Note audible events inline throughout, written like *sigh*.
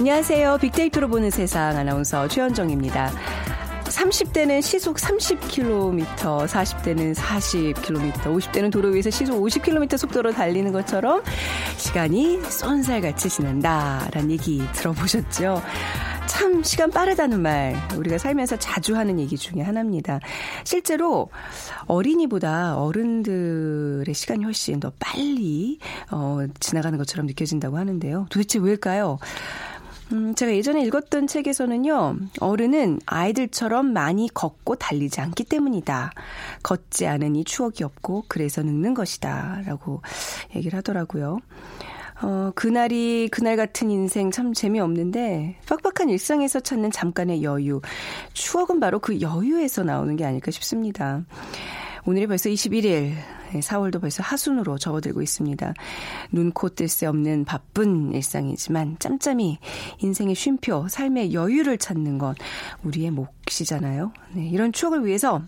안녕하세요. 빅데이터로 보는 세상 아나운서 최현정입니다. 30대는 시속 30km, 40대는 40km, 50대는 도로 위에서 시속 50km 속도로 달리는 것처럼 시간이 쏜살같이 지난다라는 얘기 들어보셨죠? 참 시간 빠르다는 말 우리가 살면서 자주 하는 얘기 중에 하나입니다. 실제로 어린이보다 어른들의 시간이 훨씬 더 빨리 어, 지나가는 것처럼 느껴진다고 하는데요. 도대체 왜일까요? 음, 제가 예전에 읽었던 책에서는요, 어른은 아이들처럼 많이 걷고 달리지 않기 때문이다. 걷지 않으니 추억이 없고, 그래서 늙는 것이다. 라고 얘기를 하더라고요. 어, 그날이 그날 같은 인생 참 재미없는데, 빡빡한 일상에서 찾는 잠깐의 여유. 추억은 바로 그 여유에서 나오는 게 아닐까 싶습니다. 오늘이 벌써 21일, 4월도 벌써 하순으로 접어들고 있습니다. 눈 코 뜰 새 없는 바쁜 일상이지만 짬짬이 인생의 쉼표, 삶의 여유를 찾는 건 우리의 몫이잖아요. 네, 이런 추억을 위해서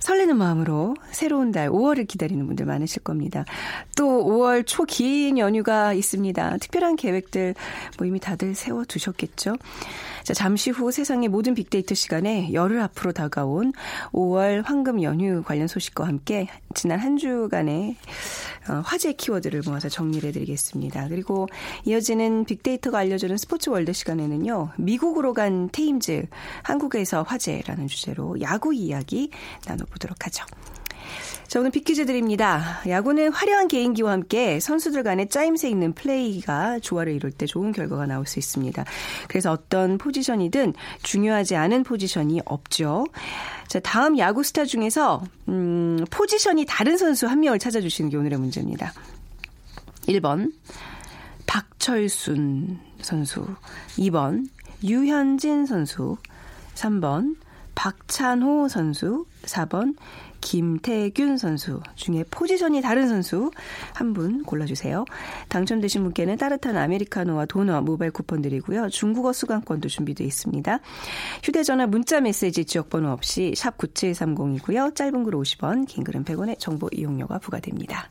설레는 마음으로 새로운 달 5월을 기다리는 분들 많으실 겁니다. 또 5월 초 긴 연휴가 있습니다. 특별한 계획들 뭐 이미 다들 세워 두셨겠죠? 자, 잠시 후 세상의 모든 빅데이터 시간에 열흘 앞으로 다가온 5월 황금 연휴 관련 소식과 함께 지난 한 주간의 어, 화제 키워드를 모아서 정리를 해드리겠습니다. 그리고 이어지는 빅데이터가 알려주는 스포츠 월드 시간에는요, 미국으로 간 테임즈, 한국에서 화제라는 주제로 야구 이야기 나눠보도록 하죠. 자, 오늘 빅퀴즈 드립니다. 야구는 화려한 개인기와 함께 선수들 간의 짜임새 있는 플레이가 조화를 이룰 때 좋은 결과가 나올 수 있습니다. 그래서 어떤 포지션이든 중요하지 않은 포지션이 없죠. 자, 다음 야구 스타 중에서, 음, 포지션이 다른 선수 한 명을 찾아주시는 게 오늘의 문제입니다. 1번, 박철순 선수. 2번, 유현진 선수. 3번, 박찬호 선수. 4번, 김태균 선수 중에 포지션이 다른 선수 한 분 골라주세요. 당첨되신 분께는 따뜻한 아메리카노와 도넛 모바일 쿠폰 드리고요. 중국어 수강권도 준비되어 있습니다. 휴대전화 문자 메시지 지역번호 없이 샵 9730이고요. 짧은 글 50원, 긴 글은 100원의 정보 이용료가 부과됩니다.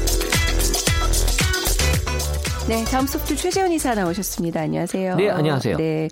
네, 다음 소프트 최재원 이사 나오셨습니다. 안녕하세요. 네, 안녕하세요. 네.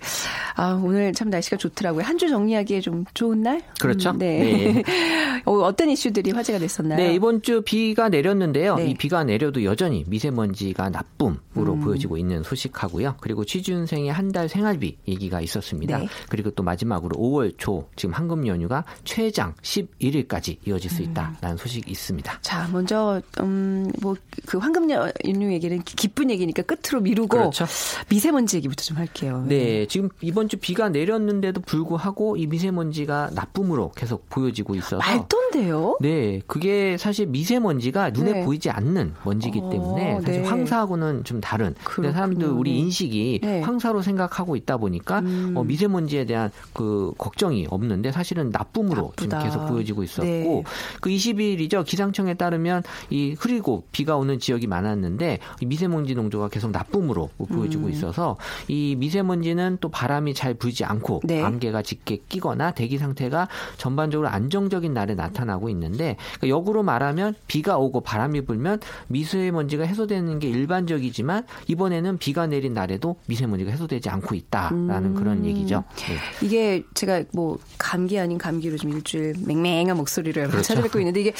아, 오늘 참 날씨가 좋더라고요. 한 주 정리하기에 좀 좋은 날? 그렇죠. 음, 네. 네. *laughs* 어, 떤 이슈들이 화제가 됐었나요? 네, 이번 주 비가 내렸는데요. 네. 이 비가 내려도 여전히 미세먼지가 나쁨으로 음. 보여지고 있는 소식하고요. 그리고 취준생의 한 달 생활비 얘기가 있었습니다. 네. 그리고 또 마지막으로 5월 초 지금 황금 연휴가 최장 11일까지 이어질 수 음. 있다라는 소식이 있습니다. 자, 먼저 음, 뭐 그 황금 연휴 얘기는 기- 기쁜 얘기 니까 끝으로 미루고 그렇죠. 미세먼지 얘기부터 좀 할게요. 네, 지금 이번 주 비가 내렸는데도 불구하고 이 미세먼지가 나쁨으로 계속 보여지고 있어서 말던데요? 네, 그게 사실 미세먼지가 눈에 네. 보이지 않는 먼지이기 어, 때문에 사실 네. 황사하고는 좀 다른. 그렇군요. 사람들 우리 인식이 네. 황사로 생각하고 있다 보니까 음. 어, 미세먼지에 대한 그 걱정이 없는데 사실은 나쁨으로 나쁘다. 지금 계속 보여지고 있었고 네. 그 20일이죠 기상청에 따르면 이 흐리고 비가 오는 지역이 많았는데 이 미세먼지 농 도가 계속 나쁨으로 보여지고 음. 있어서 이 미세먼지는 또 바람이 잘 불지 않고 네. 안개가 짙게 끼거나 대기 상태가 전반적으로 안정적인 날에 나타나고 있는데 그러니까 역으로 말하면 비가 오고 바람이 불면 미세먼지가 해소되는 게 일반적이지만 이번에는 비가 내린 날에도 미세먼지가 해소되지 않고 있다라는 그런 얘기죠. 네. 이게 제가 뭐 감기 아닌 감기로 좀 일주일 맹맹한 목소리를 그렇죠. 찾아뵙고 있는데 이게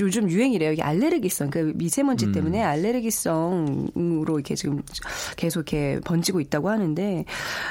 요즘 유행이래요. 이게 알레르기성, 그 미세먼지 음. 때문에 알레르기성으로 이렇게 지금 계속 이렇게 번지고 있다고 하는데,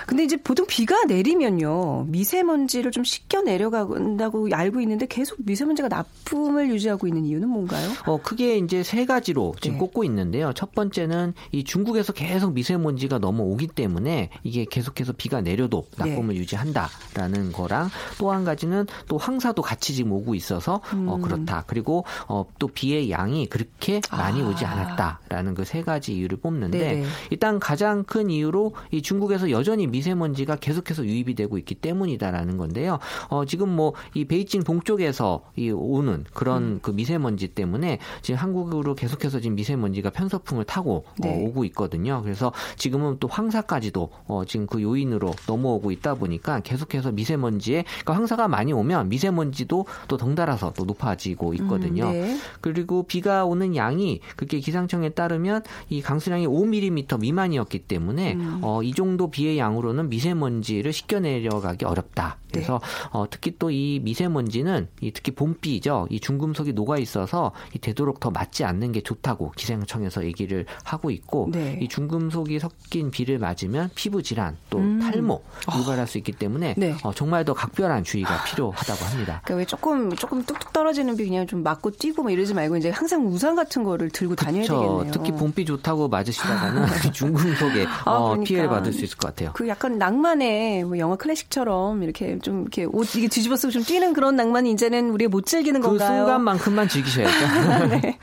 근데 이제 보통 비가 내리면요 미세먼지를 좀 씻겨 내려간다고 알고 있는데 계속 미세먼지가 나쁨을 유지하고 있는 이유는 뭔가요? 어, 크게 이제 세 가지로 지금 네. 꼽고 있는데요. 첫 번째는 이 중국에서 계속 미세먼지가 넘어오기 때문에 이게 계속해서 비가 내려도 나쁨을 네. 유지한다라는 거랑 또 한 가지는 또 황사도 같이 지금 오고 있어서 음. 어, 그렇다. 그리고 어, 또 비의 양이 그렇게 많이 아. 오지 않았다라는 그 세 가지 이유를 뽑는데 네네. 일단 가장 큰 이유로 이 중국에서 여전히 미세먼지가 계속해서 유입이 되고 있기 때문이다라는 건데요. 어, 지금 뭐 이 베이징 동쪽에서 이 오는 그런 음. 그 미세먼지 때문에 지금 한국으로 계속해서 지금 미세먼지가 편서풍을 타고 네. 어, 오고 있거든요. 그래서 지금은 또 황사까지도 어, 지금 그 요인으로 넘어오고 있다 보니까 계속해서 미세먼지에 그러니까 황사가 많이 오면 미세먼지도 또 덩달아서 또 높아지고 있거든요. 음, 네. 그리고 비가 오는 양이 그게 기상청에 따르면 이 강수량이 5mm 미만이었기 때문에 음. 어, 이 정도 비의 양으로는 미세먼지를 씻겨 내려가기 어렵다. 그래서 네. 어, 특히 또 이 미세먼지는 이 특히 봄비죠. 이 중금속이 녹아 있어서 이 되도록 더 맞지 않는 게 좋다고 기상청에서 얘기를 하고 있고 네. 이 중금속이 섞인 비를 맞으면 피부 질환 또 음. 탈모 유발할 수 있기 때문에 네. 어, 정말 더 각별한 주의가 필요하다고 합니다. 그러니까 왜 조금 조금 뚝뚝 떨어지는 비 그냥 좀 맞고 뛰고 뭐 이러지 말고 이제 항상 우산 같은 거를 들고 다녀야 그쵸. 되겠네요. 특히 봄비 좋다고 맞으 시다가는 *laughs* 중금속에 아, 어, 그러니까. 피해를 받을 수 있을 것 같아요. 그 약간 낭만의 뭐 영화 클래식처럼 이렇게 좀 이렇게 옷 이게 뒤집어 쓰고 좀 뛰는 그런 낭만이 이제는 우리가 못 즐기는 그 건가요? 순간만큼만 즐기셔야죠. *laughs* 네.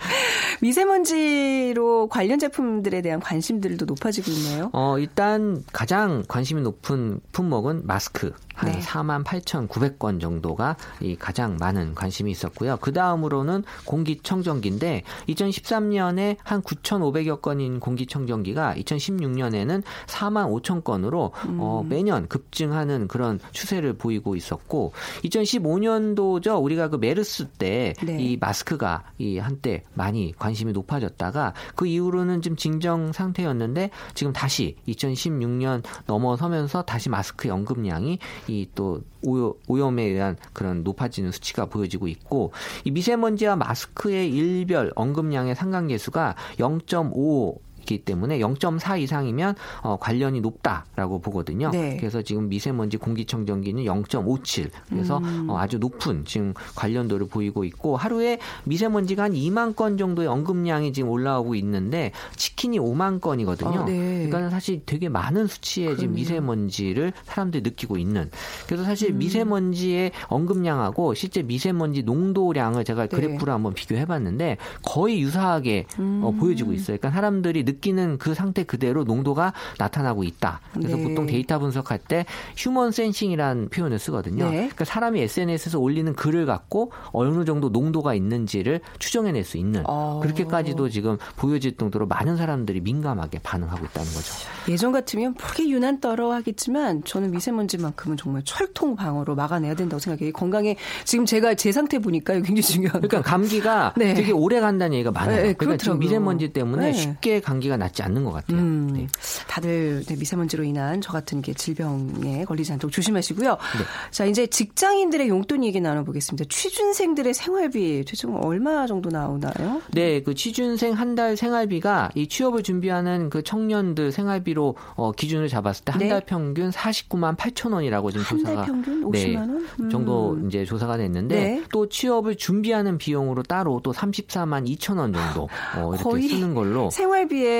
미세먼지로 관련 제품들에 대한 관심들도 높아지고 있네요. 어, 일단 가장 관심이 높은 품목은 마스크. 한 네. 4만 8,900건 정도가 이 가장 많은 관심이 있었고요. 그 다음으로는 공기청정기인데 2013년에 한 9,500여 건인 공기청정기가 2016년에는 4만 5천 건으로 음. 어, 매년 급증하는 그런 추세를 보이고 있었고 2015년도죠. 우리가 그 메르스 때이 네. 마스크가 이 한때 많이 관심이 높아졌다가 그 이후로는 좀 진정 상태였는데 지금 다시 2016년 넘어서면서 다시 마스크 연금량이 이 또 오염에 의한 그런 높아지는 수치가 보여지고 있고 이 미세먼지와 마스크의 일별 언급량의 상관계수가 0.5 이기 때문에 0.4 이상이면 어, 관련이 높다라고 보거든요. 네. 그래서 지금 미세먼지 공기청정기는 0.57. 그래서 음. 어, 아주 높은 지금 관련도를 보이고 있고 하루에 미세먼지가 한 2만 건 정도의 언급량이 지금 올라오고 있는데 치킨이 5만 건이거든요. 아, 네. 그러니까 사실 되게 많은 수치의 지금 그러네요. 미세먼지를 사람들이 느끼고 있는. 그래서 음. 사실 미세먼지의 언급량하고 실제 미세먼지 농도량을 제가 네. 그래프로 한번 비교해봤는데 거의 유사하게 어, 음. 보여지고 있어요. 그러니까 사람들이 느끼는 그 상태 그대로 농도가 나타나고 있다. 그래서 네. 보통 데이터 분석할 때 human sensing이라는 표현을 쓰거든요. 네. 그러니까 사람이 SNS에서 올리는 글을 갖고 어느 정도 농도가 있는지를 추정해낼 수 있는 어. 그렇게까지도 지금 보여질 정도로 많은 사람들이 민감하게 반응하고 있다는 거죠. 예전 같으면 모르게 유난 떨어 하겠지만 저는 미세먼지만큼은 정말 철통 방어로 막아내야 된다고 생각해요. 건강에 지금 제가 제 상태 보니까 굉장히 중요한 거. 그러니까 감기가 네. 되게 오래 간다는 얘기가 많아요. 네, 그러니까 지금. 미세먼지 때문에 네. 쉽게 감기 가 낫지 않는 것 같아요. 음, 네. 다들 네, 미세먼지로 인한 저 같은 게 질병에 걸리지 않도록 조심하시고요. 네. 자, 이제 직장인들의 용돈 얘기 나눠보겠습니다. 취준생들의 생활비 대충 얼마 정도 나오나요? 네, 그 취준생 한 달 생활비가 이 취업을 준비하는 그 청년들 생활비로 어, 기준을 잡았을 때한 네. 달 평균 49만 8천 원이라고 지금 조사가 평균 50만 네, 원 음. 정도 이제 조사가 됐는데 네. 또 취업을 준비하는 비용으로 따로 또 34만 2천 원 정도 어, 이렇게 거의 쓰는 걸로 생활비에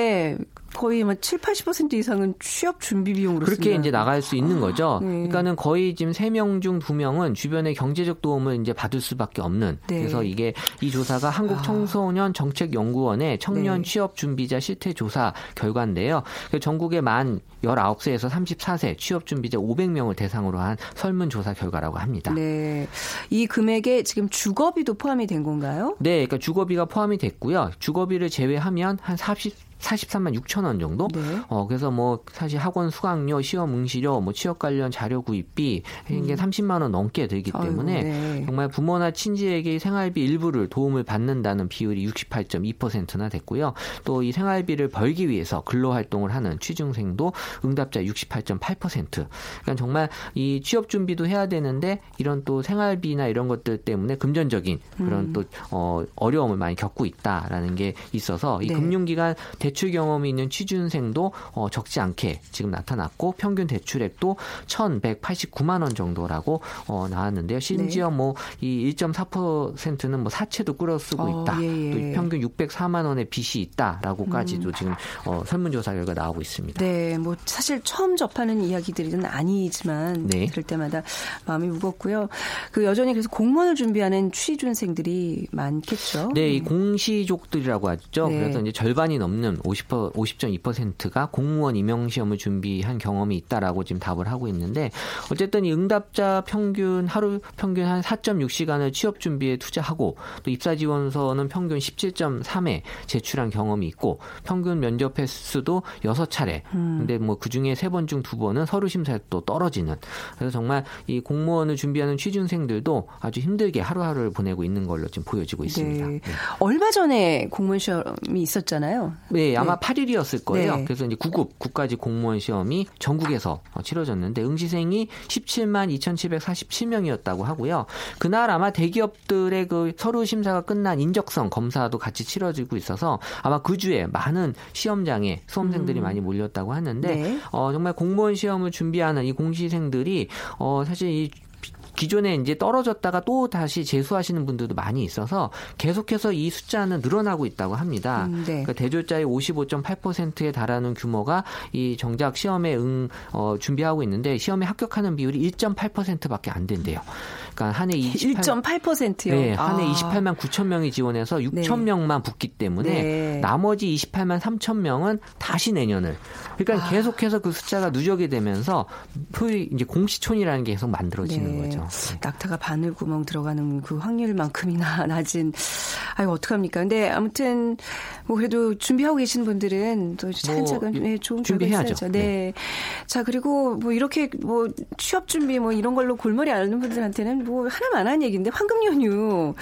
거의 막 7, 80% 이상은 취업 준비 비용으로 그렇게 쓴다. 이제 나갈 수 있는 거죠. 네. 그러니까는 거의 지금 3명 중 2명은 주변의 경제적 도움을 이제 받을 수밖에 없는. 네. 그래서 이게 이 조사가 한국 청소년 정책 연구원의 청년 네. 취업 준비자 실태 조사 결과인데요. 그 전국의 만 19세에서 34세 취업 준비자 500명을 대상으로 한 설문 조사 결과라고 합니다. 네. 이 금액에 지금 주거비도 포함이 된 건가요? 네, 그러니까 주거비가 포함이 됐고요. 주거비를 제외하면 한 40 43만 6천 원 정도. 네. 어 그래서 뭐 사실 학원 수강료, 시험 응시료, 뭐 취업 관련 자료 구입비 이게 30만 원 넘게 들기 음. 때문에 네. 정말 부모나 친지에게 생활비 일부를 도움을 받는다는 비율이 68.2%나 됐고요. 또 이 생활비를 벌기 위해서 근로 활동을 하는 취중생도 응답자 68.8%. 그러니까 정말 이 취업 준비도 해야 되는데 이런 또 생활비나 이런 것들 때문에 금전적인 그런 음. 또 어, 어려움을 많이 겪고 있다라는 게 있어서 이 네. 금융기관 대출 경험이 있는 취준생도 어, 적지 않게 지금 나타났고 평균 대출액도 1,189만 원 정도라고 어, 나왔는데요. 심지어 뭐이 1.4%는 뭐 사채도 끌어 쓰고 어, 있다. 예, 예. 또 평균 604만 원의 빚이 있다라고까지도 지금 어, 설문조사 결과 나오고 있습니다. 음. 네, 뭐 사실 처음 접하는 이야기들은 아니지만 네. 들을 때마다 마음이 무겁고요. 그 여전히 그래서 공무원을 준비하는 취준생들이 많겠죠. 네, 이 공시족들이라고 하죠. 네. 그래서 이제 절반이 넘는 50% 50.2%가 공무원 임용 시험을 준비한 경험이 있다라고 지금 답을 하고 있는데 어쨌든 이 응답자 평균 하루 평균 한 4.6시간을 취업 준비에 투자하고 또 입사 지원서는 평균 17.3회 제출한 경험이 있고 평균 면접 횟수도 6차례. 음. 근데 뭐 그중에 세 번 중 두 번은 서류 심사에 또 떨어지는. 그래서 정말 이 공무원을 준비하는 취준생들도 아주 힘들게 하루하루를 보내고 있는 걸로 지금 보여지고 있습니다. 네. 얼마 전에 공무원 시험이 있었잖아요. 네, 아마 네. 8일이었을 거예요. 네. 그래서 이제 9급 국가직 공무원 시험이 전국에서 어, 치러졌는데 응시생이 17만 2,747명이었다고 하고요. 그날 아마 대기업들의 그 서류 심사가 끝난 인적성 검사도 같이 치러지고 있어서 아마 그 주에 많은 시험장에 수험생들이 많이 몰렸다고 하는데 음. 네. 어, 정말 공무원 시험을 준비하는 이 공시생들이 어, 사실 이 기존에 이제 떨어졌다가 또 다시 재수하시는 분들도 많이 있어서 계속해서 이 숫자는 늘어나고 있다고 합니다. 음, 네. 그러니까 대졸자의 55.8%에 달하는 규모가 이 정작 시험에 응 어, 준비하고 있는데 시험에 합격하는 비율이 1.8%밖에 안 된대요. 그러니까 한해 28 1.8%요. 네, 한해 아. 28만 9천 명이 지원해서 6천 명만 붙기 때문에 네. 나머지 28만 3천 명은 다시 내년을. 그러니까 아. 계속해서 그 숫자가 누적이 되면서 소위 이제 공시촌이라는 게 계속 만들어지는 네. 거죠. 낙타가 바늘 구멍 들어가는 그 확률만큼이나 *laughs* 낮은 아유 어떡합니까? 근데 아무튼 뭐 그래도 준비하고 계신 분들은 또 차근차근 뭐, 네, 좋은 준비해야죠. 있어야죠. 네. 자 그리고 뭐 이렇게 뭐 취업 준비 뭐 이런 걸로 골머리 앓는 분들한테는 뭐 하나만 한 얘기인데 황금 연휴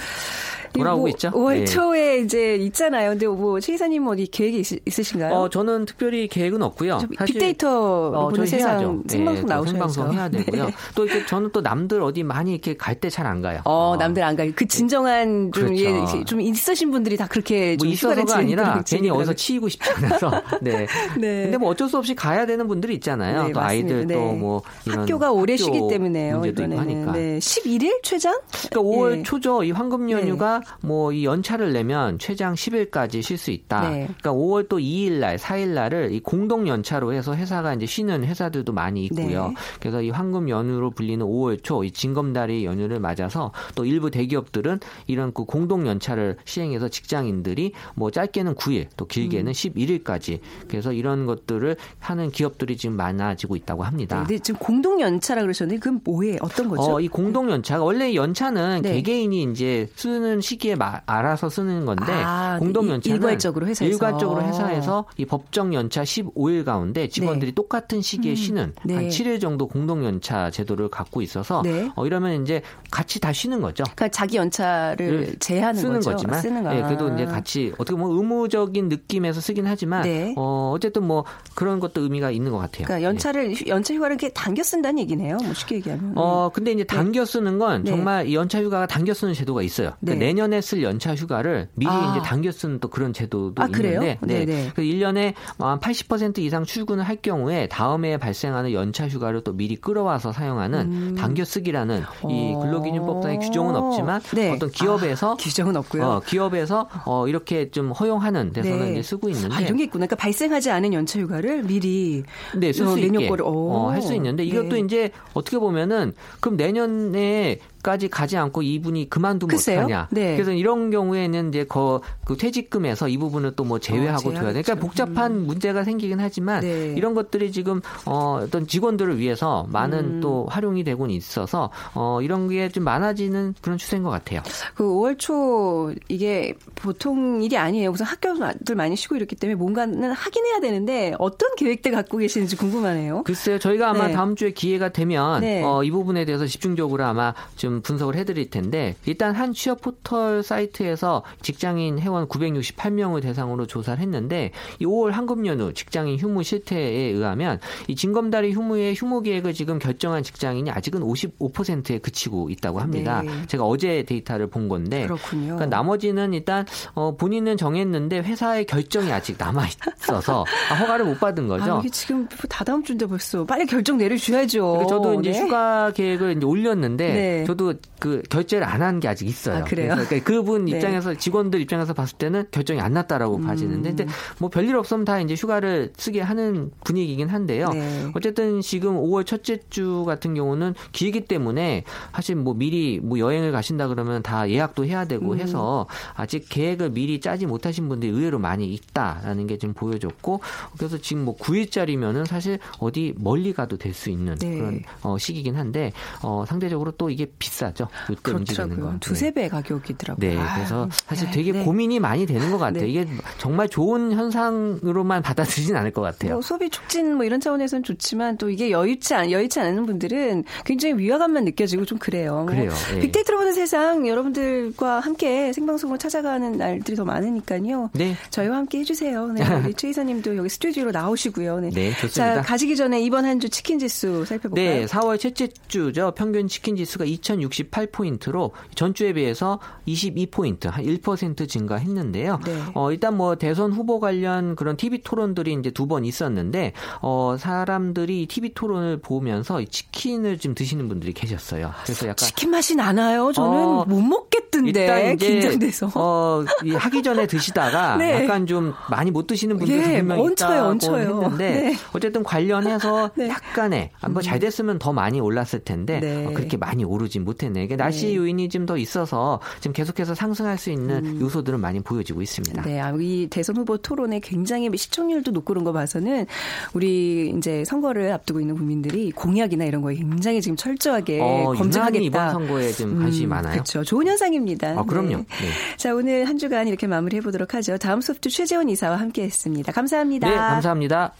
돌아오고 뭐 있죠? 월 네. 초에 이제 있잖아요. 근데 뭐최 이사님 어디 계획이 있, 있으신가요? 어, 저는 특별히 계획은 없고요. 저 사실 빅데이터 어, 보는. 세상 생방송 네, 또 나오셔야죠. 생방송 해야 *laughs* 되고요. 네. 또 이렇게 저는 또 남들 어디 많이 이렇게 갈 때 잘 안 가요. 어, 남들 안 가요. 그 진정한 좀, 그렇죠. 예, 좀 있으신 분들이 다 그렇게 뭐 있어서가 아니라. 괜히 어디서 치이고 싶지 않아서. *laughs* 네. 네. 근데 뭐 어쩔 수 없이 가야 되는 분들이 있잖아요. 네, 또. 아이들 네. 또뭐 이런 학교가 오래 학교 쉬기 때문에요. 이번에는. 하니까. 네. 11일 최장? 그러니까 5월 네. 초죠. 이 황금 연휴가 뭐 이 연차를 내면 최장 10일까지 쉴 수 있다. 네. 그러니까 5월 또 2일 날, 4일 날을 이 공동 연차로 해서 회사가 이제 쉬는 회사들도 많이 있고요. 네. 그래서 이 황금 연휴로 불리는 5월 초이 징검다리 연휴를 맞아서 또 일부 대기업들은 이런 그 공동 연차를 시행해서 직장인들이 뭐 짧게는 9일, 또 길게는 음. 11일까지 그래서 이런 것들을 하는 기업들이 지금 많아지고 있다고 합니다. 네, 근데 지금 공동 연차라 그러셨는데 그건 뭐예요? 어떤 거죠? 어, 이 공동 연차가 원래 연차는 네. 개개인이 이제 쓰는 시 기에 마- 알아서 쓰는 건데 아, 공동 이- 연차는 일괄적으로 회사에서. 일괄적으로 회사에서 이 법정 연차 15일 가운데 직원들이 똑같은 시기에 쉬는 네. 한 7일 정도 공동 연차 제도를 갖고 있어서 네. 어, 이러면 이제 같이 다 쉬는 거죠. 그러니까 자기 연차를 그 제하는 쓰는 거죠. 거지만, 쓰는 거. 예, 그래도 이제 같이 어떻게 보면 의무적인 느낌에서 쓰긴 하지만, 네. 어, 어쨌든 뭐 그런 것도 의미가 있는 것 같아요. 그러니까 연차를 휴- 연차 휴가를 이렇게 당겨 쓴다는 얘기네요. 뭐 쉽게 얘기하면. 어, 근데 이제 당겨 쓰는 건 네. 정말 이 연차 휴가가 당겨 쓰는 제도가 있어요. 그러니까 네. 내년에 쓸 연차 휴가를 미리 아. 이제 당겨 쓰는 또 그런 제도도 아? 있는데, 네, 네. 그 1년에 80% 이상 출근을 할 경우에 다음 해에 발생하는 연차 휴가를 또 미리 끌어와서 사용하는 당겨 쓰기라는 이 음. 어. 근로기준법상의 규정은 없지만 네. 어떤 기업에서 아, 규정은 없고요. 어, 기업에서 어, 이렇게 좀 허용하는 데서는 네. 이제 쓰고 있는데 아, 이런 게 있구나. 그러니까 발생하지 않은 연차 휴가를 미리 네, 쓸 어, 수 있게. 어, 할 수 있는데 이것도 네. 이제 어떻게 보면은 그럼 내년에 까지 가지 않고 이분이 그만두면 글쎄요? 어떡하냐. 네. 그래서 이런 경우에는 이제 거, 그 퇴직금에서 이 부분을 또 뭐 제외하고 어, 둬야 돼. 그러니까 제외하겠죠. 복잡한 문제가 생기긴 하지만 네. 이런 것들이 지금 어, 어떤 직원들을 위해서 많은 음. 또 활용이 되고는 있어서 어, 이런 게 좀 많아지는 그런 추세인 것 같아요. 그 5월 초 이게 보통 일이 아니에요. 우선 학교들 많이 쉬고 이렇기 때문에 뭔가는 하긴 해야 되는데 어떤 계획들 갖고 계시는지 궁금하네요. 글쎄요, 저희가 아마 네. 다음 주에 기회가 되면 네. 어, 이 부분에 대해서 집중적으로 아마 좀 분석을 해드릴 텐데 일단 한 취업 포털 사이트에서 직장인 회원 968명을 대상으로 조사를 했는데 이 5월 한급 연휴 직장인 휴무 실태에 의하면 이 징검다리 휴무의 휴무 계획을 지금 결정한 직장인이 아직은 55%에 그치고 있다고 합니다. 네. 제가 어제 데이터를 본 건데 그렇군요. 그러니까 나머지는 일단 어, 본인은 정했는데 회사의 결정이 아직 남아 있어서 아, 허가를 못 받은 거죠. 아, 이게 지금 다 다음 주인데 벌써 빨리 결정 내려줘야죠. 그리고 저도 이제 네. 휴가 계획을 이제 올렸는데 네. 저도 그 결제를 안 한 게 아직 있어요. 아, 그래요? 그러니까 그분 *laughs* 네. 입장에서 직원들 입장에서 봤을 때는 결정이 안 났다라고 음. 봐지는데 근데 뭐 별일 없으면 다 이제 휴가를 쓰게 하는 분위기긴 한데요. 네. 어쨌든 지금 5월 첫째 주 같은 경우는 길기 때문에 사실 뭐 미리 뭐 여행을 가신다 그러면 다 예약도 해야 되고 음. 해서 아직 계획을 미리 짜지 못하신 분들이 의외로 많이 있다라는 게좀 보여졌고 그래서 지금 뭐 9일짜리면은 사실 어디 멀리 가도 될 수 있는 네. 그런 어, 시기긴 한데 어, 상대적으로 또 이게 비 싸죠. 이때 움직이는 거. 그렇더라고요. 두세 배 가격이더라고요. 네, 아유, 그래서 사실 네, 되게 네. 고민이 많이 되는 것 같아요. 네. 이게 정말 좋은 현상으로만 *laughs* 받아들이진 않을 것 같아요. 뭐 소비 촉진 뭐 이런 차원에서는 좋지만 또 이게 여유치 않 여유치 않은 분들은 굉장히 위화감만 느껴지고 좀 그래요. 그래요, 예. 빅데이터로 보는 세상 여러분들과 함께 생방송을 찾아가는 날들이 더 많으니까요. 네. 저희와 함께 해주세요. 네, *laughs* 우리 최 이사님도 여기 스튜디오로 나오시고요. 네. 네, 좋습니다. 자 가시기 전에 이번 한 주 치킨 지수 살펴볼까요? 네, 4월 첫째 주죠. 평균 치킨 지수가 2068포인트로 전주에 비해서 22포인트, 한 1% 증가했는데요. 네. 어, 일단 뭐 대선 후보 관련 그런 TV 토론들이 이제 두 번 있었는데 어, 사람들이 TV 토론을 보면서 이 치킨을 좀 드시는 분들이 계셨어요. 그래서 약간 치킨 맛이 나나요? 저는 어, 못 먹 겠던데 긴장돼서. 어, 이 하기 전에 드시다가 *laughs* 네. 약간 좀 많이 못 드시는 분들이 예, 분명히 얹혀요, 있다고 얹혀요. 했는데 네. 어쨌든 관련해서 *laughs* 네. 약간의 뭐잘 됐으면 더 많이 올랐을 텐데 네. 어, 그렇게 많이 오르진 못했네. 이게 날씨 네. 요인이 좀 더 있어서 지금 계속해서 상승할 수 있는 요소들은 많이 보여지고 있습니다. 음. 네, 아, 이 대선 후보 토론에 굉장히 시청률도 높고 그런 거 봐서는 우리 이제 선거를 앞두고 있는 국민들이 공약이나 이런 거에 굉장히 지금 철저하게 어, 검증하겠다. 이번 선거에 좀 관심이 많아요. 그렇죠. 좋은 현상입니다. 아, 그럼요. 네. 네. 자, 오늘 한 주간 이렇게 마무리해 보도록 하죠. 다음 소프트 최재원 이사와 함께 했습니다. 감사합니다. 네, 감사합니다.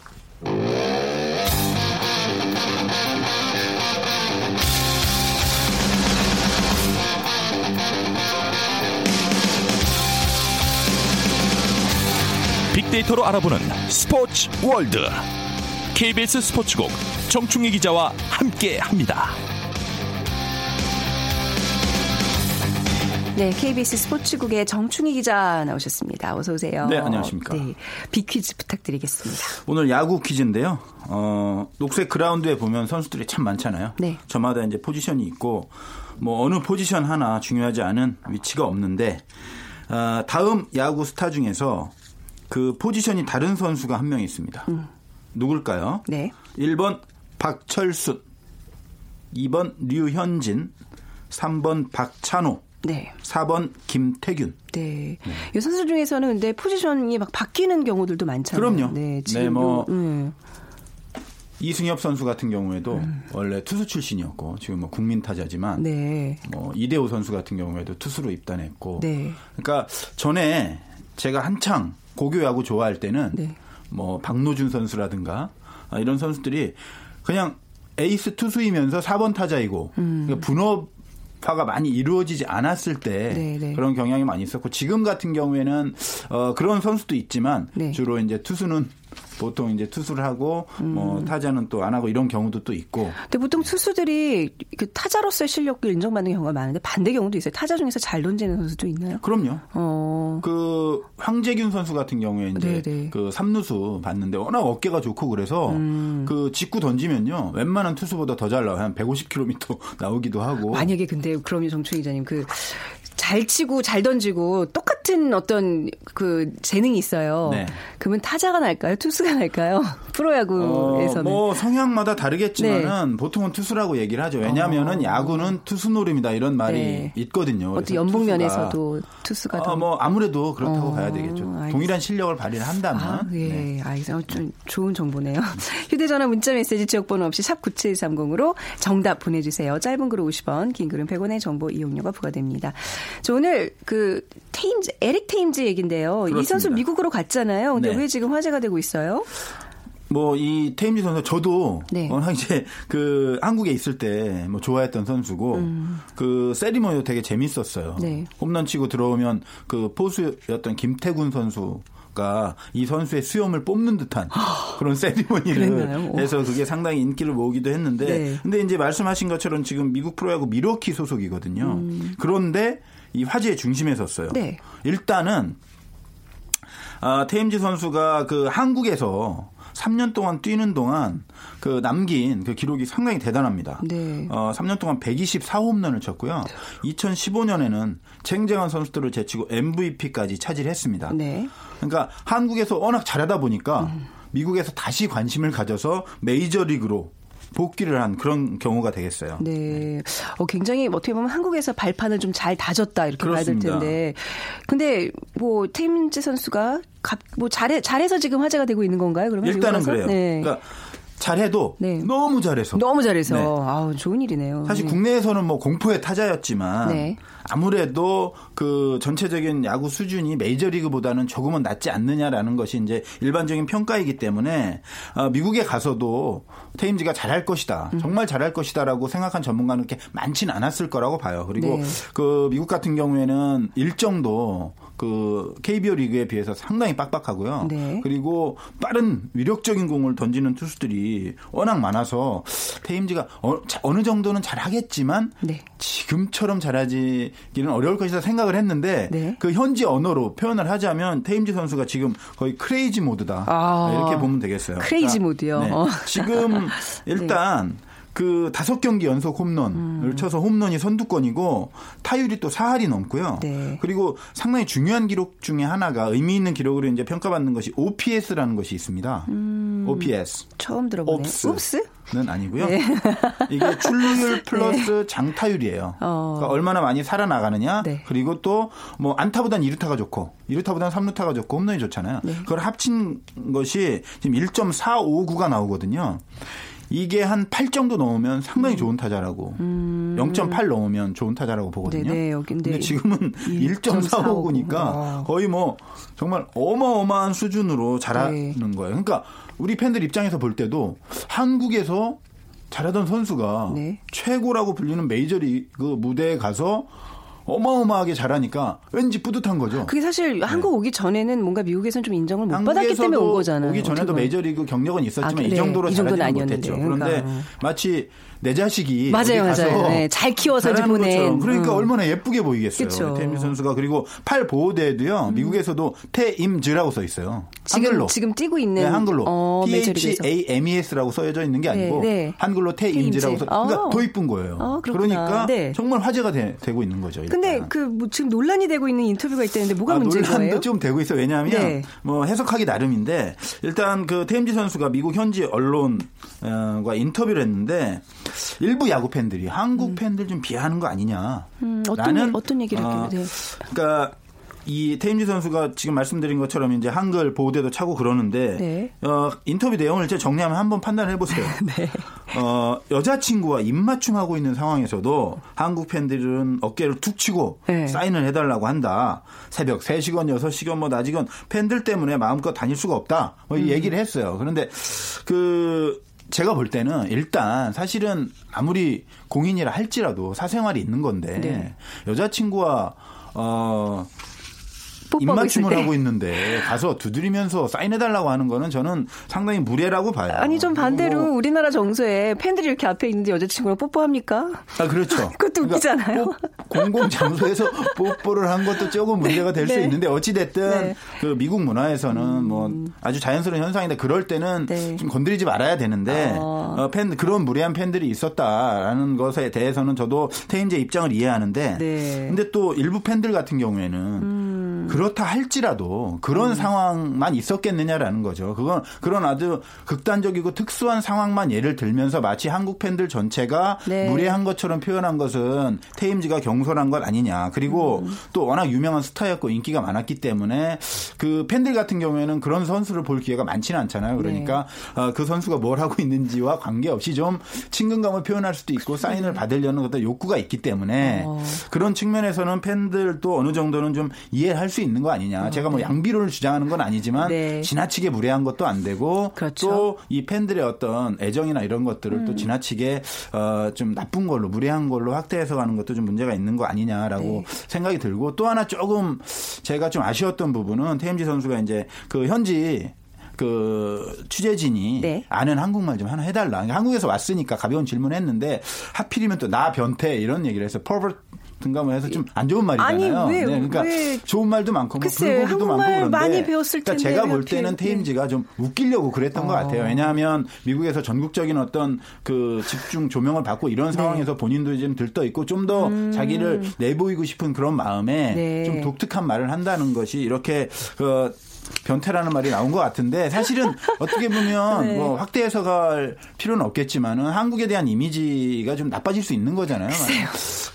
빅데이터로 알아보는 스포츠 월드 KBS 스포츠국 정충희 기자와 함께 합니다. 네, KBS 스포츠국의 정충희 기자 나오셨습니다. 어서 오세요. 네, 안녕하십니까. 네, 빅퀴즈 부탁드리겠습니다. 오늘 야구 퀴즈인데요. 어, 녹색 그라운드에 보면 선수들이 참 많잖아요. 네. 저마다 이제 포지션이 있고 뭐 어느 포지션 하나 중요하지 않은 위치가 없는데 어, 다음 야구 스타 중에서 그 포지션이 다른 선수가 한 명 있습니다. 누굴까요? 네. 1번 박철순, 2번 류현진, 3번 박찬호, 네. 4번 김태균. 네. 이 선수 중에서는 근데 포지션이 막 바뀌는 경우들도 많잖아요. 그럼요. 네, 네, 지금 뭐 음. 이승엽 선수 같은 경우에도 원래 투수 출신이었고 지금 뭐 국민 타자지만 네. 뭐 이대호 선수 같은 경우에도 투수로 입단했고 네. 그러니까 전에 제가 한창 고교 야구 좋아할 때는 네. 뭐 박노준 선수라든가 아, 이런 선수들이 그냥 에이스 투수이면서 4번 타자이고 음. 그러니까 분업 화가 많이 이루어지지 않았을 때 네, 네. 그런 경향이 많이 있었고 지금 같은 경우에는 어, 그런 선수도 있지만 네. 주로 이제 투수는 보통 이제 투수를 하고 음. 뭐 타자는 또 안 하고 이런 경우도 또 있고 근데 보통 투수들이 그 타자로서의 실력을 인정받는 경우가 많은데 반대 경우도 있어요. 타자 중에서 잘 던지는 선수도 있나요? 그럼요. 어. 그 황재균 선수 같은 경우에 이제 네네. 그 삼루수 봤는데 워낙 어깨가 좋고 그래서 음. 그 직구 던지면요 웬만한 투수보다 더 잘 나와요 한 150km *laughs* 나오기도 하고 만약에 근데 그럼요 정충 기자님 그 잘 치고 잘 던지고 똑같 은 어떤 그 재능이 있어요. 네. 그러면 타자가 날까요? 투수가 날까요? 프로야구에서는. 어, 뭐 성향마다 다르겠지만은 보통은 투수라고 얘기를 하죠. 왜냐하면은 야구는 투수 노림이다 이런 말이 네. 있거든요. 어떤 그래서 연봉 면에서도 투수가 투수가, 더. 어, 뭐 아무래도 그렇다고 어, 봐야 되겠죠. 알겠습니다. 동일한 실력을 발휘를 한다면. 아, 예. 네. 알겠어요. 좀 좋은 정보네요. *laughs* 휴대전화 문자 메시지 지역번호 없이 샵 9730으로 정답 보내주세요. 짧은 글은 50원, 긴 글은 100원의 정보 이용료가 부과됩니다. 저 오늘 그 테임즈, 에릭 테임즈 얘긴데요. 이 선수. 미국으로 갔잖아요. 근데 네. 왜 지금 화제가 되고 있어요? 뭐 이 테임즈 선수 저도 네. 워낙 이제 그 한국에 있을 때 뭐 좋아했던 선수고 그 세리머니도 되게 재밌었어요. 음. 네. 홈런 치고 들어오면 그 포수였던 김태군 선수가 이 선수의 수염을 뽑는 듯한 그런 세리머니를. 해서 그게 상당히 인기를 모으기도 했는데 네. 근데 이제 말씀하신 것처럼 지금 미국 프로야구 미러키 소속이거든요. 그런데 이 화제의 중심에 섰어요. 음. 네. 일단은 아, 테임즈 선수가 그 한국에서 3년 동안 뛰는 동안 그 남긴 그 기록이 상당히 대단합니다. 네. 어, 3년 동안 124홈런을 쳤고요. 2015년에는 쟁쟁한 선수들을 제치고 MVP까지 차지했습니다. 네. 그러니까 한국에서 워낙 잘하다 보니까 미국에서 다시 관심을 가져서 메이저리그로 복귀를 한 그런 경우가 되겠어요. 네. 어, 굉장히 어떻게 보면 한국에서 발판을 좀 잘 다졌다 이렇게 봐야 될 그렇습니다. 텐데. 근데 뭐 테임즈 선수가 갑, 뭐 잘해 잘해서 지금 화제가 되고 있는 건가요? 그러면 일단은? 그래요. 네. 그러니까 잘해도 네. 너무 잘해서 너무 잘해서 네. 아우 좋은 일이네요. 사실 네. 국내에서는 뭐 공포의 타자였지만 네. 아무래도 그 전체적인 야구 수준이 메이저리그보다는 조금은 낮지 않느냐라는 것이 이제 일반적인 평가이기 때문에 어, 미국에 가서도 테임즈가 잘할 것이다. 음. 정말 잘할 것이다라고 생각한 전문가는 그렇게 많지는 않았을 거라고 봐요. 그리고 네. 그 미국 같은 경우에는 일정도 그 KBO 리그에 비해서 상당히 빡빡하고요. 네. 그리고 빠른 위력적인 공을 던지는 투수들이 워낙 많아서 테임즈가 어, 느 정도는 잘하겠지만 네. 지금처럼 잘하지기는 어려울 것이다 생각을 했는데 네. 그 현지 언어로 표현을 하자면 테임즈 선수가 지금 거의 크레이지 모드다 아. 이렇게 보면 되겠어요. 크레이지 모드요? 네. 어. 지금 *laughs* 일단 그 다섯 경기 연속 홈런을 음. 쳐서 홈런이 선두권이고 타율이 또 4할이 넘고요. 네. 그리고 상당히 중요한 기록 중에 하나가 의미 있는 기록으로 이제 평가받는 것이 OPS라는 것이 있습니다. OPS. 처음 들어보네요. 옵스. 는 아니고요. 네. *laughs* 이게 출루율 플러스 장타율이에요. 어. 그러니까 얼마나 많이 살아나가느냐. 네. 그리고 또 뭐 안타보단 2루타가 좋고 2루타보단 3루타가 좋고 홈런이 좋잖아요. 네. 그걸 합친 것이 지금 1.459가 나오거든요. 이게 한 8 정도 넘으면 상당히 좋은 타자라고. 0.8 넘으면 좋은 타자라고 보거든요. 음. 네네, 여기 근데 근데 지금은 1.459니까 1.459. 와. 거의 뭐 정말 어마어마한 수준으로 잘하는 네. 거예요. 그러니까 우리 팬들 입장에서 볼 때도 한국에서 잘하던 선수가 네. 최고라고 불리는 메이저리그 무대에 가서 어마어마하게 잘하니까 왠지 뿌듯한 거죠. 그게 사실 한국 오기 전에는 뭔가 미국에서는 좀 인정을 못 받았기 때문에 온 거잖아요. 오기 전에도. 메이저리그 경력은 있었지만 아, 이 네. 정도로 이 잘하지는 아니었는데. 못했죠. 그런데 그러니까. 마치 내 자식이 맞아요, 맞아요. 네, 잘 키워서 보낸. 그러니까 음. 얼마나 예쁘게 보이겠어요. 그쵸. 태임 선수가 그리고 팔 보호대에도요. 미국에서도 태임즈라고 써 있어요. 지금 한글로. 지금 뛰고 있는 네, 한글로. 어, T. H A M E S라고 써져 있는 게 아니고 네, 네. 한글로 태임즈라고 써. 태임즈. 그러니까 어. 더 이쁜 거예요. 어, 그렇구나. 그러니까 네. 정말 화제가 되, 고 있는 거죠. 일단. 근데 그 뭐 지금 논란이 되고 있는 인터뷰가 있다는데 뭐가 아, 문제인 논란도 거예요? 좀 되고 있어 요. 왜냐하면 네. 뭐 해석하기 나름인데 일단 그 테임즈 선수가 미국 현지 언론과 인터뷰를 했는데 일부 야구 팬들이 한국 팬들 좀 비하하는 거 아니냐. 음, 어떤 얘- 어떤 얘기를 어? 네. 그러니까 이 테임즈 선수가 지금 말씀드린 것처럼 이제 한글 보호대도 차고 그러는데 네. 어, 인터뷰 내용을 제가 정리하면 한번 판단해 보세요. *laughs* 네. 어, 여자친구와 입맞춤 하고 있는 상황에서도 한국 팬들은 어깨를 툭 치고 네. 사인을 해달라고 한다. 새벽 3시건 6시건 뭐 낮이건 팬들 때문에 마음껏 다닐 수가 없다. 뭐 음. 이 얘기를 했어요. 그런데 그 제가 볼 때는 일단 사실은 아무리 공인이라 할지라도 사생활이 있는 건데 네. 여자친구와 어 입맞춤을 때. 하고 있는데 가서 두드리면서 사인해달라고 하는 거는 저는 상당히 무례라고 봐요. 아니 좀 반대로 뭐- 우리나라 정서에 팬들이 이렇게 앞에 있는데 여자친구랑 뽀뽀합니까? 아 그렇죠. *laughs* 그것도 웃기잖아요. 뽀- 공공 장소에서 *laughs* 뽀뽀를 한 것도 조금 문제가 될수 네. 있는데 어찌 됐든 네. 음. 그 미국 문화에서는 뭐 아주 자연스러운 현상인데 그럴 때는 네. 좀 건드리지 말아야 되는데 어. 어, 팬 그런 무례한 팬들이 있었다라는 것에 대해서는 저도 테임즈의 입장을 이해하는데 네. 근데 또 일부 팬들 같은 경우에는 그렇다 할지라도 그런 음. 상황만 있었겠느냐라는 거죠. 그건 그런 아주 극단적이고 특수한 상황만 예를 들면서 마치 한국 팬들 전체가 네. 무례한 것처럼 표현한 것은 테임즈가 경솔한 것 아니냐. 그리고 음. 또 워낙 유명한 스타였고 인기가 많았기 때문에 그 팬들 같은 경우에는 그런 선수를 볼 기회가 많지는 않잖아요. 그러니까 네. 어, 그 선수가 뭘 하고 있는지와 관계없이 좀 친근감을 표현할 수도 있고 사인을 받으려는 어떤 욕구가 있기 때문에 어. 그런 측면에서는 팬들도 어느 정도는 좀 이해할 수 있는 거 아니냐. 제가 뭐 양비론을 주장하는 건 아니지만 네. 지나치게 무례한 것도 안 되고 그렇죠. 또이 팬들의 어떤 애정이나 이런 것들을 음. 또 지나치게 어, 좀 나쁜 걸로 무례한 걸로 확대해서 가는 것도 좀 문제가 있는 거 아니냐라고 네. 생각이 들고 또 하나 조금 제가 좀 아쉬웠던 부분은 테임지 선수가 이제 그 현지 그 취재진이 네. 아는 한국말 좀 하나 해달라. 그러니까 한국에서 왔으니까 가벼운 질문했는데 하필이면 또 나 변태 이런 얘기를 해서 퍼버 트 든가 뭐 해서 좀 안 좋은 말이잖아요. 아니, 왜, 그러니까 왜. 좋은 말도 많고 뭐 글쎄, 불고기도 많고 그런데 그러니까 제가 볼왜 때는 테임즈가 좀 웃기려고 그랬던 것 같아요. 왜냐하면 미국에서 전국적인 어떤 그 집중 조명을 받고 네. 이런 상황에서 본인도 좀 들떠 있고 좀더 자기를 내보이고 싶은 그런 마음에 음. 네. 좀 독특한 말을 한다는 것이 이렇게 그 변태라는 말이 나온 것 같은데 사실은 어떻게 보면 *laughs* 네. 뭐 확대 해석할 필요는 없겠지만은 한국에 대한 이미지가 좀 나빠질 수 있는 거잖아요.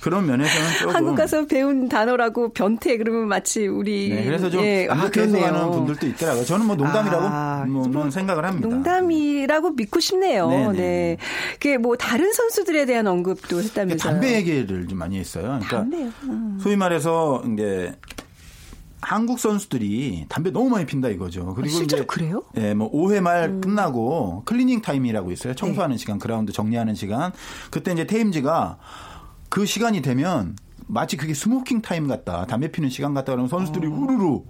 그런 면에서는 조금 한국 가서 배운 단어라고 변태 그러면 마치 우리 네, 그래서 좀 예, 안 아. 해석하는 분들도 있더라고요. 저는 뭐 농담이라고 아, 뭐, 뭐 생각을 합니다. 농담이라고 믿고 싶네요. 네, 네. 네. 그게 뭐 다른 선수들에 대한 언급도 했다면서요. 담배 얘기를 좀 많이 했어요. 그러니까 담배요? 음. 소위 말해서 이제 한국 선수들이 담배 너무 많이 핀다 이거죠. 그리고 아, 실제로 이제 그래요? 음. 예, 뭐 5회 말 끝나고 클리닝 타임이라고 있어요. 청소하는 시간, 그라운드 정리하는 시간. 그때 이제 테임즈가 그 시간이 되면 마치 그게 smoking time 같다. 담배 피는 시간 같다 그러면 선수들이 우르르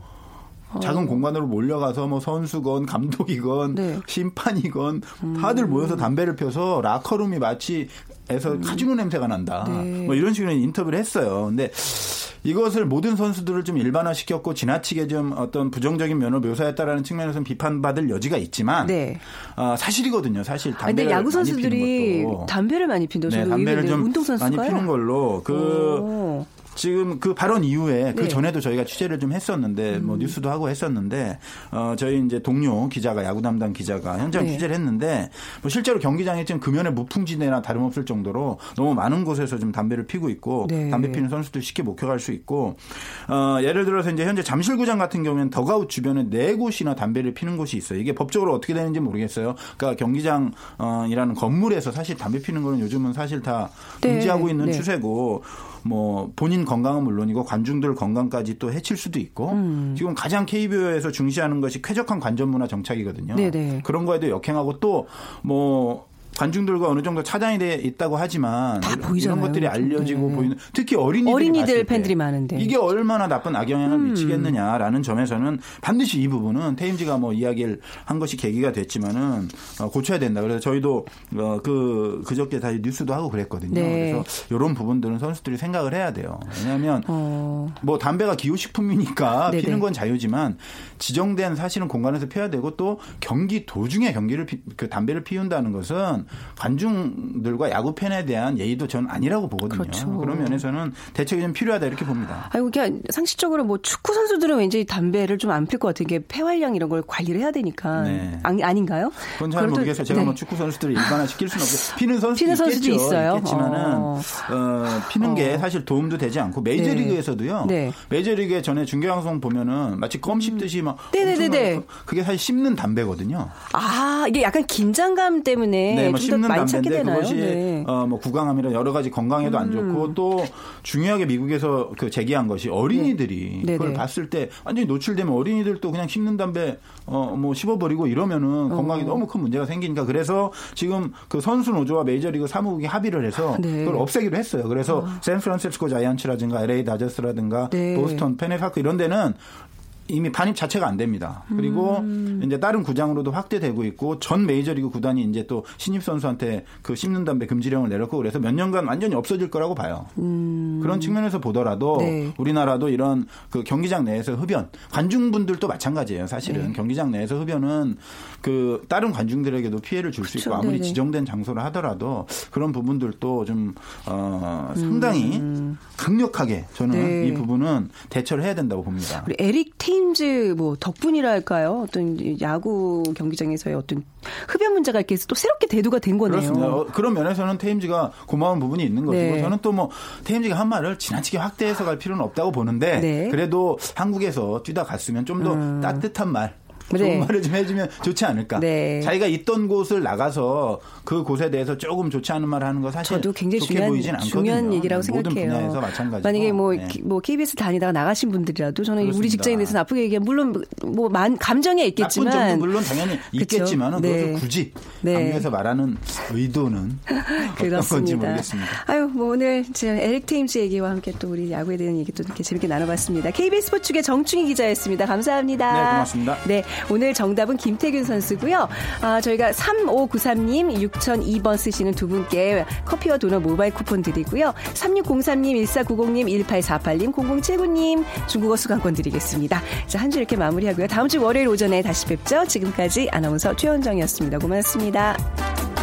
작은 공간으로 몰려가서 뭐 선수건 감독이건 네. 심판이건 다들 모여서 담배를 펴서 라커룸이 마치 에서 카지노 냄새가 난다. 네. 뭐 이런 식으로 인터뷰를 했어요. 근데 이것을 모든 선수들을 좀 일반화시켰고 지나치게 좀 어떤 부정적인 면을 묘사했다라는 측면에서는 비판받을 여지가 있지만 네. 어, 사실이거든요. 사실 아, 담배를 근데 야구 선수들이. 담배를 많이 핀다. 네, 담배를. 좀 운동 선수가요? 많이 피는 걸로 그 오. 지금 그 발언 이후에 그 네. 전에도 저희가 취재를 좀 했었는데 뭐 뉴스도 하고 했었는데 어 저희 이제 동료 기자가 야구 담당 기자가 현장 네. 취재를 했는데 뭐 실제로 경기장에 지금 금연의 무풍지대나 다름없을 정도로 너무 많은 곳에서 좀 담배를 피고 있고 네. 담배 피는 선수들 쉽게 목격할 수 있고 어 예를 들어서 이제 현재 잠실구장 같은 경우에는 더가웃 주변에 네 곳이나 담배를 피는 곳이 있어요. 이게 법적으로 어떻게 되는지 모르겠어요. 그러니까 경기장이라는 건물에서 사실 담배 피는 거는 요즘은 사실 다 네. 금지하고 있는 네. 추세고 뭐 본인 건강은 물론이고 관중들 건강까지 또 해칠 수도 있고 음. 지금 가장 KBO에서 중시하는 것이 쾌적한 관전 문화 정착이거든요. 네네. 그런 거에도 역행하고 또 뭐 관중들과 어느 정도 차단이 돼 있다고 하지만 다 이런 보이잖아요. 것들이 알려지고 네. 보이는 특히 어린이들 때 팬들이 많은데. 이게 얼마나 나쁜 악영향을 음. 미치겠느냐라는 점에서는 반드시 이 부분은 테임즈가 뭐 이야기를 한 것이 계기가 됐지만은 어, 고쳐야 된다. 그래서 저희도 어, 그 그저께 다시 뉴스도 하고 그랬거든요. 네. 그래서 이런 부분들은 선수들이 생각을 해야 돼요. 왜냐하면 어. 뭐 담배가 기호식품이니까 *laughs* 네네. 피는 건 자유지만 지정된 사실은 공간에서 피워야 되고 또 경기 도중에 경기를 피, 그 담배를 피운다는 것은 관중들과 야구 팬에 대한 예의도 저는 아니라고 보거든요. 그렇죠. 런 면에서는 대책이 좀 필요하다 이렇게 봅니다. 아이고, 그냥 상식적으로 뭐 축구 선수들은 왠지 담배를 좀 안 필 것 같은 게 폐활량 이런 걸 관리를 해야 되니까. 네. 아니, 아닌가요? 그건 잘 모르겠어요. 제가 네. 뭐 축구 선수들을 일반화 시킬 수는 없고 피는 선수도 피는 선수도. 있어요? 있겠지만은 어. 어, 피는 게 어. 사실 도움도 되지 않고 메이저리그에서도요. 네. 메이저리그에 전에 중계방송 보면은 마치 껌 씹듯이 막 네네네네. 그게 사실 씹는 담배거든요. 아, 이게 약간 긴장감 때문에 네, 뭐 씹는 담배인데? 그것이 네. 음. 어, 뭐 구강암이나 여러 가지 건강에도 안 좋고 또 중요하게 미국에서 그 제기한 것이 어린이들이 네. 그걸. 봤을 때 완전히 노출되면 어린이들도 그냥 씹는 담배 어, 뭐 씹어버리고 이러면은 건강에 너무 큰 문제가 생기니까 그래서 지금 그 선수 노조와 메이저리그 사무국이 합의를 해서 네. 그걸 없애기로 했어요. 그래서 샌프란시스코 자이언츠라든가 LA 다저스라든가 네. 보스턴 페네파크 이런 데는 이미 반입 자체가 안 됩니다. 그리고 음. 이제 다른 구장으로도 확대되고 있고 전 메이저리그 구단이 이제 또 신입 선수한테 그 씹는 담배 금지령을 내렸고 그래서 몇 년간 완전히 없어질 거라고 봐요. 그런 측면에서 보더라도 음. 네. 우리나라도 이런 그 경기장 내에서 흡연 관중분들도 마찬가지예요. 사실은 네. 경기장 내에서 흡연은 그 다른 관중들에게도 피해를 줄 수. 있고 아무리 네네. 지정된 장소를 하더라도 그런 부분들도 좀 어, 상당히 음. 강력하게 저는 네. 이 부분은 대처를 해야 된다고 봅니다. 에릭 테임즈 뭐 덕분이라 할까요? 어떤 야구 경기장에서의 어떤 흡연 문제가 이렇게 또 새롭게 대두가 된 거네요. 그렇습니다. 어, 그런 면에서는 테임즈가 고마운 부분이 있는 것이고 네. 저는 또 뭐 테임즈가 한 말을 지나치게 확대해서 갈 필요는 없다고 보는데 네. 그래도 한국에서 뛰다 갔으면 좀더 따뜻한 말 좋은 네. 말을 좀 해주면 좋지 않을까. 네. 자기가 있던 곳을 나가서 그 곳에 대해서 조금 좋지 않은 말을 하는 거 사실 저도 굉장히 좋게 중요한, 보이진 않거든요. 중요한 얘기라고 네, 생각해요. 분야에서 마찬가지고. 만약에 뭐, 네. 기- 뭐 KBS 다니다가 나가신 분들이라도 저는 우리 그렇습니다. 직장에 대해서 나쁘게 얘기하면 물론 뭐 만, 감정에 나쁜 있겠지만 점도 물론 당연히 있겠지만 네. 그것을 굳이 네. 강요해서 말하는 의도는 *laughs* 어떤 건지. 모르겠습니다. 아유, 뭐 오늘 제 에릭 테임즈 얘기와 함께 또 우리 야구에 대한 얘기도 이렇게 재밌게 나눠봤습니다. KBS 스포츠계 정충희 기자였습니다. 감사합니다. 네, 고맙습니다. 네, 오늘 정답은 김태균 선수고요. 아, 저희가 3593님 6002번 쓰시는 두 분께 커피와 도넛 모바일 쿠폰 드리고요. 3603님, 1490님, 1848님, 0079님 중국어 수강권 드리겠습니다. 자, 한 주 이렇게 마무리하고요. 다음 주 월요일 오전에 다시 뵙죠. 지금까지 아나운서 최원정이었습니다. 고맙습니다.